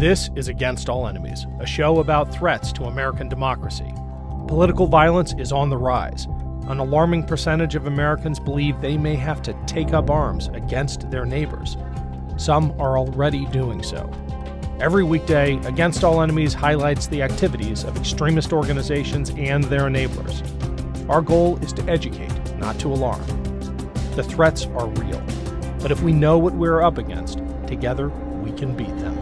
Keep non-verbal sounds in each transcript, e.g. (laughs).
This is Against All Enemies, a show about threats to American democracy. Political violence is on the rise. An alarming percentage of Americans believe they may have to take up arms against their neighbors. Some are already doing so. Every weekday, Against All Enemies highlights the activities of extremist organizations and their enablers. Our goal is to educate, not to alarm. The threats are real, but if we know what we're up against, together we can beat them.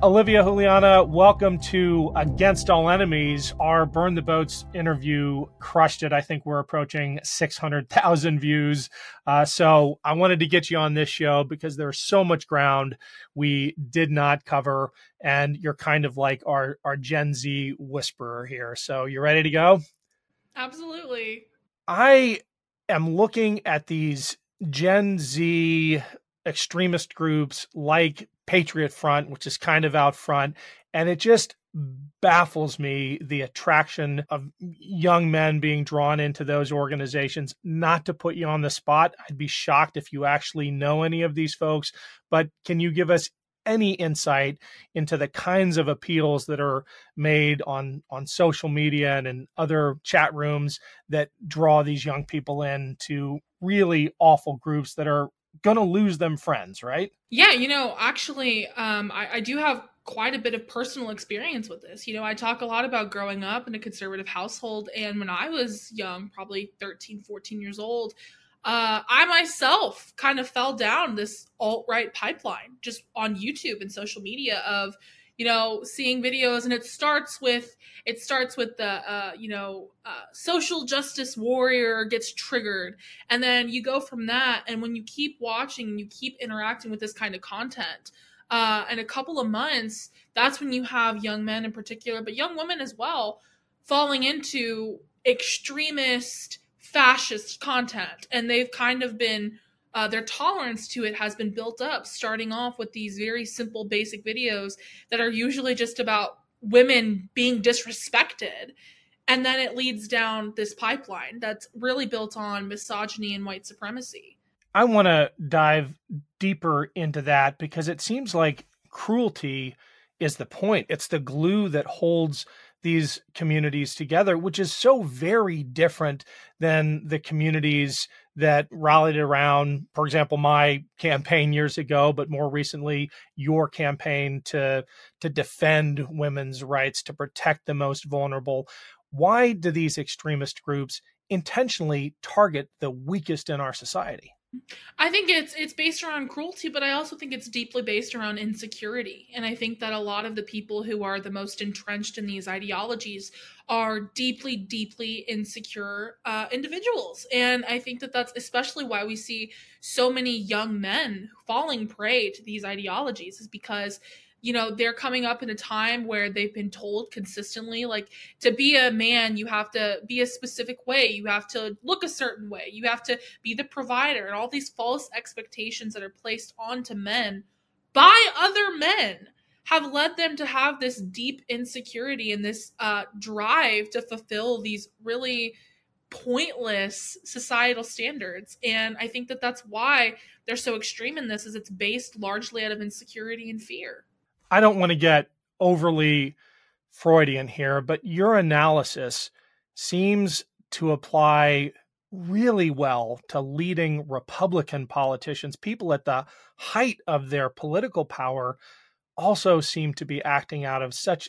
Olivia Julianna, welcome to Against All Enemies. Our Burn the Boats interview crushed it. I think we're approaching 600,000 views. Uh, so I wanted to get you on this show because there's so much ground we did not cover. And you're kind of like our, our Gen Z whisperer here. So you ready to go? Absolutely. I am looking at these Gen Z extremist groups like Patriot Front, which is kind of out front. And it just baffles me the attraction of young men being drawn into those organizations. Not to put you on the spot, I'd be shocked if you actually know any of these folks, but can you give us any insight into the kinds of appeals that are made on on social media and in other chat rooms that draw these young people in to really awful groups that are gonna lose them friends, right? Yeah, you know, actually, um, I, I do have quite a bit of personal experience with this. You know, I talk a lot about growing up in a conservative household. And when I was young, probably 13, 14 years old, uh, I myself kind of fell down this alt right pipeline just on YouTube and social media of you know seeing videos and it starts with it starts with the uh, you know uh, social justice warrior gets triggered. And then you go from that and when you keep watching and you keep interacting with this kind of content uh, in a couple of months that's when you have young men in particular but young women as well falling into extremist fascist content. And they've kind of been uh, their tolerance to it has been built up, starting off with these very simple, basic videos that are usually just about women being disrespected. And then it leads down this pipeline that's really built on misogyny and white supremacy. I want to dive deeper into that because it seems like cruelty is the point. It's the glue that holds these communities together, which is so very different than the communities that rallied around, for example, my campaign years ago, but more recently, your campaign to to defend women's rights, to protect the most vulnerable. Why do these extremist groups intentionally target the weakest in our society? I think it's it's based around cruelty, but I also think it's deeply based around insecurity. And I think that a lot of the people who are the most entrenched in these ideologies are deeply, deeply insecure uh, individuals. And I think that that's especially why we see so many young men falling prey to these ideologies, is because you know they're coming up in a time where they've been told consistently like to be a man you have to be a specific way. You have to look a certain way. You have to be the provider and all these false expectations that are placed onto men by other men have led them to have this deep insecurity and this uh, drive to fulfill these really pointless societal standards. And i think that that's why they're so extreme in this is it's based largely out of insecurity and fear I don't want to get overly Freudian here, but your analysis seems to apply really well to leading Republican politicians. People at the height of their political power also seem to be acting out of such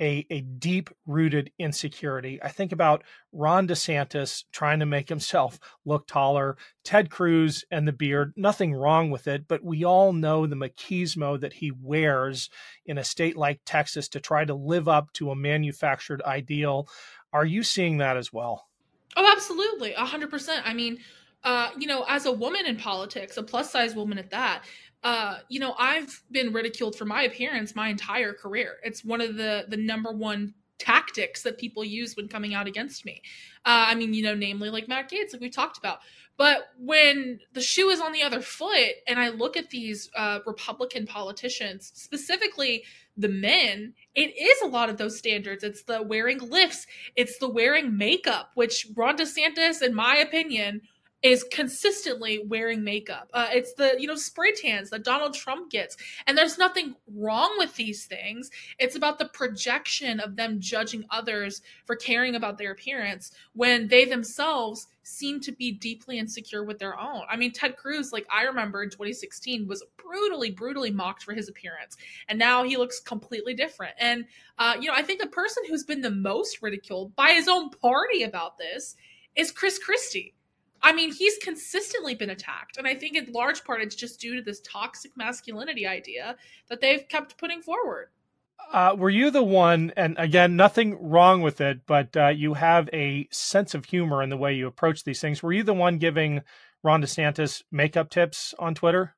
a, a deep rooted insecurity. I think about Ron DeSantis trying to make himself (laughs) look taller, Ted Cruz and the beard, nothing wrong with it, but we all know the machismo that he wears in a state like Texas to try to live up to a manufactured ideal. Are you seeing that as well? Oh, absolutely. 100%. I mean, uh, you know, as a woman in politics, a plus size woman at that, uh, you know, I've been ridiculed for my appearance my entire career. It's one of the the number one tactics that people use when coming out against me. Uh, I mean, you know, namely like Matt Gaetz, like we talked about. But when the shoe is on the other foot, and I look at these uh, Republican politicians, specifically the men, it is a lot of those standards. It's the wearing lifts, it's the wearing makeup, which Ron DeSantis, in my opinion, is consistently wearing makeup. Uh, it's the you know spray tans that Donald Trump gets, and there's nothing wrong with these things. It's about the projection of them judging others for caring about their appearance when they themselves seem to be deeply insecure with their own. I mean, Ted Cruz, like I remember in 2016, was brutally, brutally mocked for his appearance, and now he looks completely different. And uh, you know, I think the person who's been the most ridiculed by his own party about this is Chris Christie I mean, he's consistently been attacked. And I think in large part it's just due to this toxic masculinity idea that they've kept putting forward. Uh, were you the one, and again, nothing wrong with it, but uh, you have a sense of humor in the way you approach these things. Were you the one giving Ron DeSantis makeup tips on Twitter?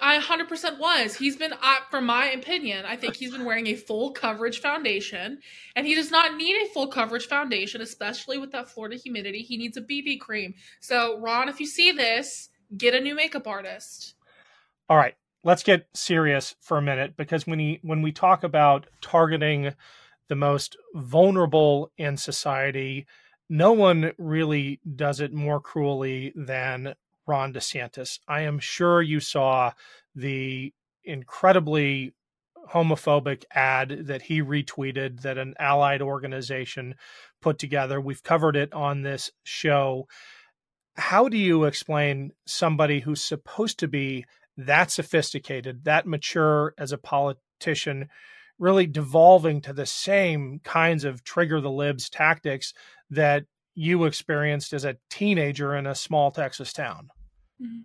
I 100% was. He's been, uh, for my opinion, I think he's been wearing a full coverage foundation, and he does not need a full coverage foundation, especially with that Florida humidity. He needs a BB cream. So, Ron, if you see this, get a new makeup artist. All right, let's get serious for a minute because when he when we talk about targeting the most vulnerable in society, no one really does it more cruelly than Ron DeSantis. I am sure you saw the incredibly homophobic ad that he retweeted that an allied organization put together. We've covered it on this show. How do you explain somebody who's supposed to be that sophisticated, that mature as a politician, really devolving to the same kinds of trigger the libs tactics that you experienced as a teenager in a small Texas town? Mm-hmm.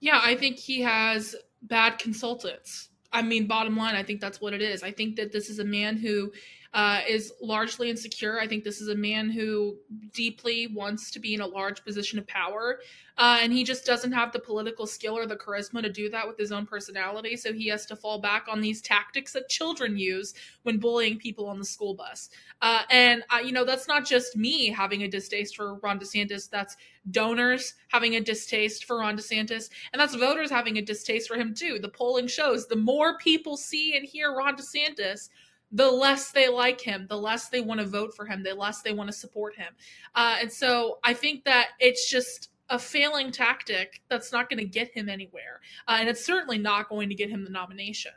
Yeah, I think he has bad consultants. I mean, bottom line, I think that's what it is. I think that this is a man who uh, is largely insecure. I think this is a man who deeply wants to be in a large position of power. Uh, and he just doesn't have the political skill or the charisma to do that with his own personality. So he has to fall back on these tactics that children use when bullying people on the school bus. Uh, and, uh, you know, that's not just me having a distaste for Ron DeSantis. That's donors having a distaste for Ron DeSantis. And that's voters having a distaste for him, too. The polling shows the more people see and hear Ron DeSantis, the less they like him, the less they want to vote for him, the less they want to support him. Uh, and so I think that it's just a failing tactic that's not going to get him anywhere. Uh, and it's certainly not going to get him the nomination.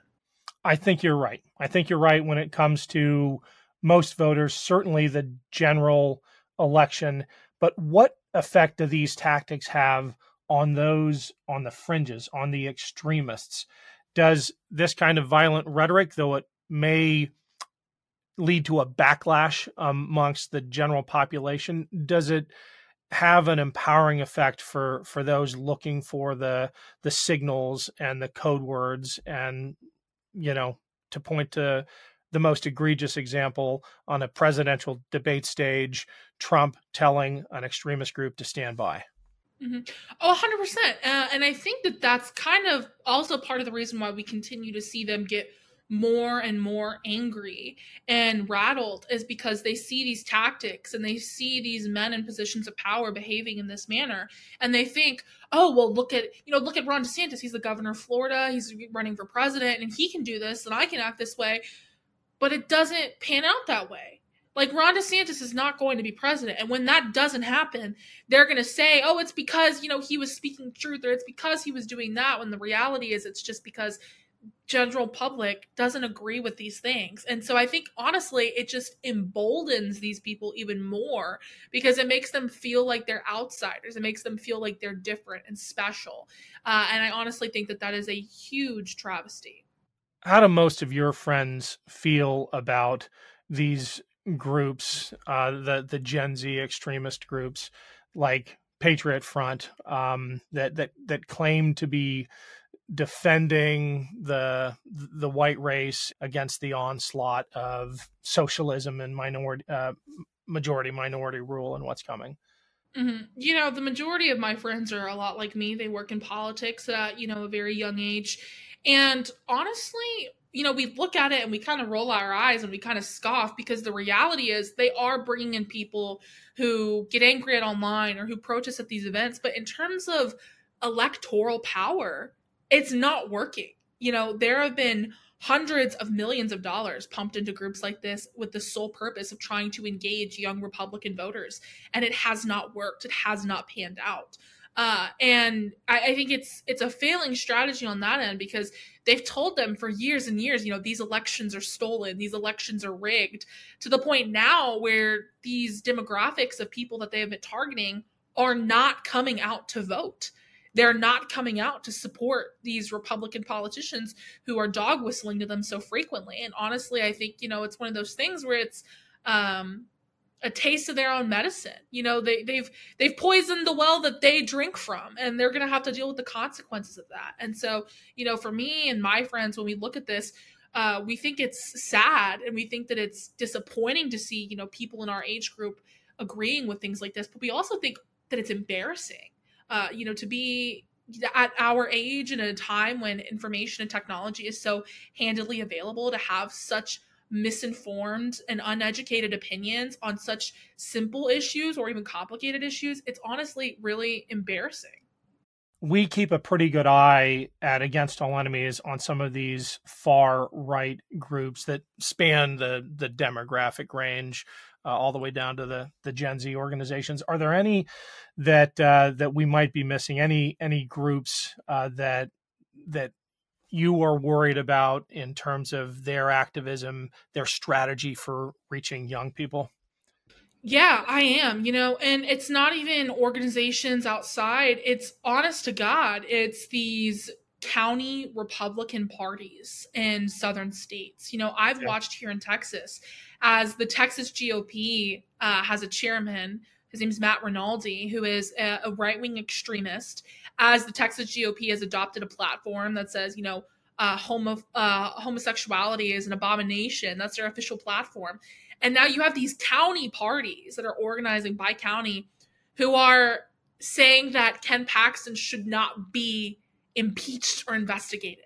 I think you're right. I think you're right when it comes to most voters, certainly the general election. But what effect do these tactics have on those on the fringes, on the extremists? Does this kind of violent rhetoric, though it may lead to a backlash amongst the general population? Does it have an empowering effect for for those looking for the the signals and the code words and you know to point to the most egregious example on a presidential debate stage trump telling an extremist group to stand by mm-hmm. oh 100% uh, and i think that that's kind of also part of the reason why we continue to see them get more and more angry and rattled is because they see these tactics and they see these men in positions of power behaving in this manner. And they think oh well look at you know look at ron desantis. He's the governor of florida. He's running for president and he can do this and i can act this way. But it doesn't pan out that way. Like ron desantis is not going to be president. And when that doesn't happen they're going to say oh it's because you know he was speaking truth or it's because he was doing that when the reality is it's just because general public doesn't agree with these things. And so I think honestly, it just emboldens these people even more because it makes them feel like they're outsiders. It makes them feel like they're different and special. Uh, and I honestly think that that is a huge travesty. How do most of your friends feel about these groups, uh, the the Gen Z extremist groups like Patriot Front, um, that that that claim to be defending the the white race against the onslaught of socialism and minority uh, majority minority rule and what's coming. Mm-hmm. You know, the majority of my friends are a lot like me. They work in politics at you know a very young age, and honestly, you know, we look at it and we kind of roll our eyes and we kind of scoff because the reality is they are bringing in people who get angry at online or who protest at these events. But in terms of electoral power, it's not working. You know, there have been hundreds of millions of dollars pumped into groups like this with the sole purpose of trying to engage young Republican voters. And it has not worked. It has not panned out. Uh, and I, I, think it's it's a failing strategy on that end because they've told them for years and years, you know, these elections are stolen, these elections are rigged, to the point now where these demographics of people that they have been targeting are not coming out to vote they're not coming out to support these Republican politicians who are dog whistling to them so frequently. And honestly, I think, you know, it's one of those things where it's um, a taste of their own medicine. You know, they, they've they've poisoned the well that they drink from, and they're going to have to deal with the consequences of that. And so, you know, for me and my friends, when we look at this, uh, we think it's sad, and we think that it's disappointing to see, you know, people in our age group agreeing with things like this. But we also think that it's embarrassing uh, you know, to be at our age and in a time when information and technology is so handily available to have such misinformed and uneducated opinions on such simple issues or even complicated issues, it's honestly really embarrassing. We keep a pretty good eye at Against All Enemies on some of these far right groups that span the the demographic range uh, all the way down to the the Gen Z organizations. Are there any that uh, that we might be missing? Any any groups uh, that that you are worried about in terms of their activism, their strategy for reaching young people? Yeah, I am, you know, and it's not even organizations outside. It's honest to God, it's these county Republican parties in southern states. You know, I've yeah. watched here in Texas as the Texas GOP uh, has a chairman. His name is Matt Rinaldi, who is a, a right wing extremist. As the Texas GOP has adopted a platform that says, you know, uh, homo, uh, homosexuality is an abomination. That's their official platform. And now you have these county parties that are organizing by county who are saying that Ken Paxton should not be impeached or investigated.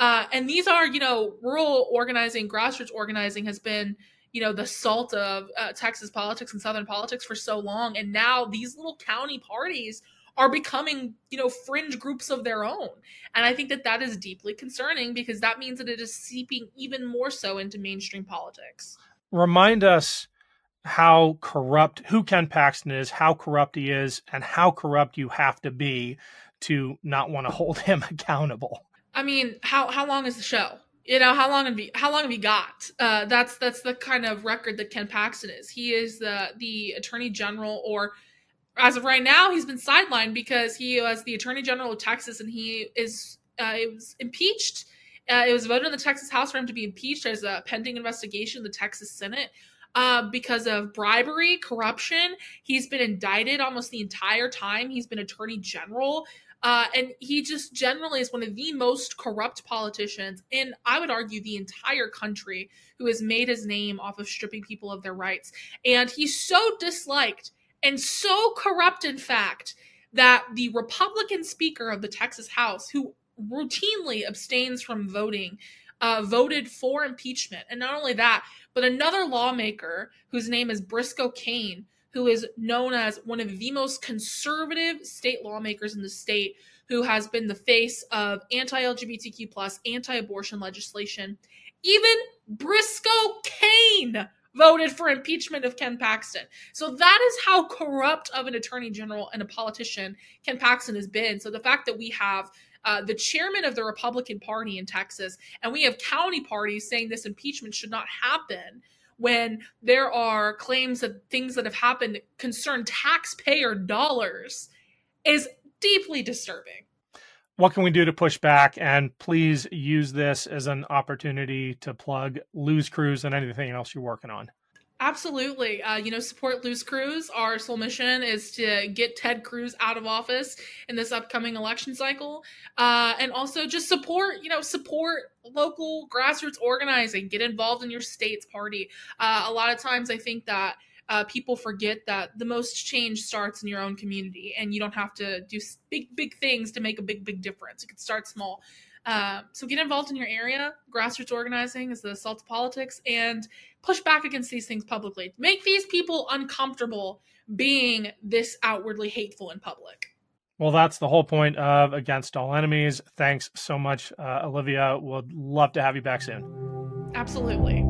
Uh, and these are, you know, rural organizing, grassroots organizing has been you know the salt of uh, Texas politics and Southern politics for so long, and now these little county parties are becoming you know fringe groups of their own, and I think that that is deeply concerning because that means that it is seeping even more so into mainstream politics. Remind us how corrupt who Ken Paxton is, how corrupt he is, and how corrupt you have to be to not want to (laughs) hold him accountable. I mean, how how long is the show? you know how long have you how long have you got uh, that's that's the kind of record that ken paxton is he is the the attorney general or as of right now he's been sidelined because he was the attorney general of texas and he is uh, it was impeached uh, it was voted in the texas house for him to be impeached as a pending investigation in the texas senate uh, because of bribery, corruption. He's been indicted almost the entire time he's been attorney general. Uh, and he just generally is one of the most corrupt politicians in, I would argue, the entire country who has made his name off of stripping people of their rights. And he's so disliked and so corrupt, in fact, that the Republican Speaker of the Texas House, who routinely abstains from voting, uh, voted for impeachment. And not only that, but another lawmaker whose name is Briscoe Cain, who is known as one of the most conservative state lawmakers in the state, who has been the face of anti-LGBTQ plus, anti-abortion legislation. Even Briscoe Cain voted for impeachment of Ken Paxton. So that is how corrupt of an attorney general and a politician Ken Paxton has been. So the fact that we have uh, the chairman of the Republican Party in Texas and we have county parties saying this impeachment should not happen when there are claims that things that have happened concern taxpayer dollars is deeply disturbing. What can we do to push back? And please use this as an opportunity to plug Lose Cruz and anything else you're working on. Absolutely. Uh, you know, support Loose Cruz. Our sole mission is to get Ted Cruz out of office in this upcoming election cycle. Uh, and also just support, you know, support local grassroots organizing. Get involved in your state's party. Uh, a lot of times I think that uh, people forget that the most change starts in your own community and you don't have to do big, big things to make a big, big difference. You can start small. Uh, so get involved in your area. Grassroots organizing is the assault of politics, and push back against these things publicly. Make these people uncomfortable being this outwardly hateful in public. Well, that's the whole point of Against All Enemies. Thanks so much, uh, Olivia. Would love to have you back soon. Absolutely.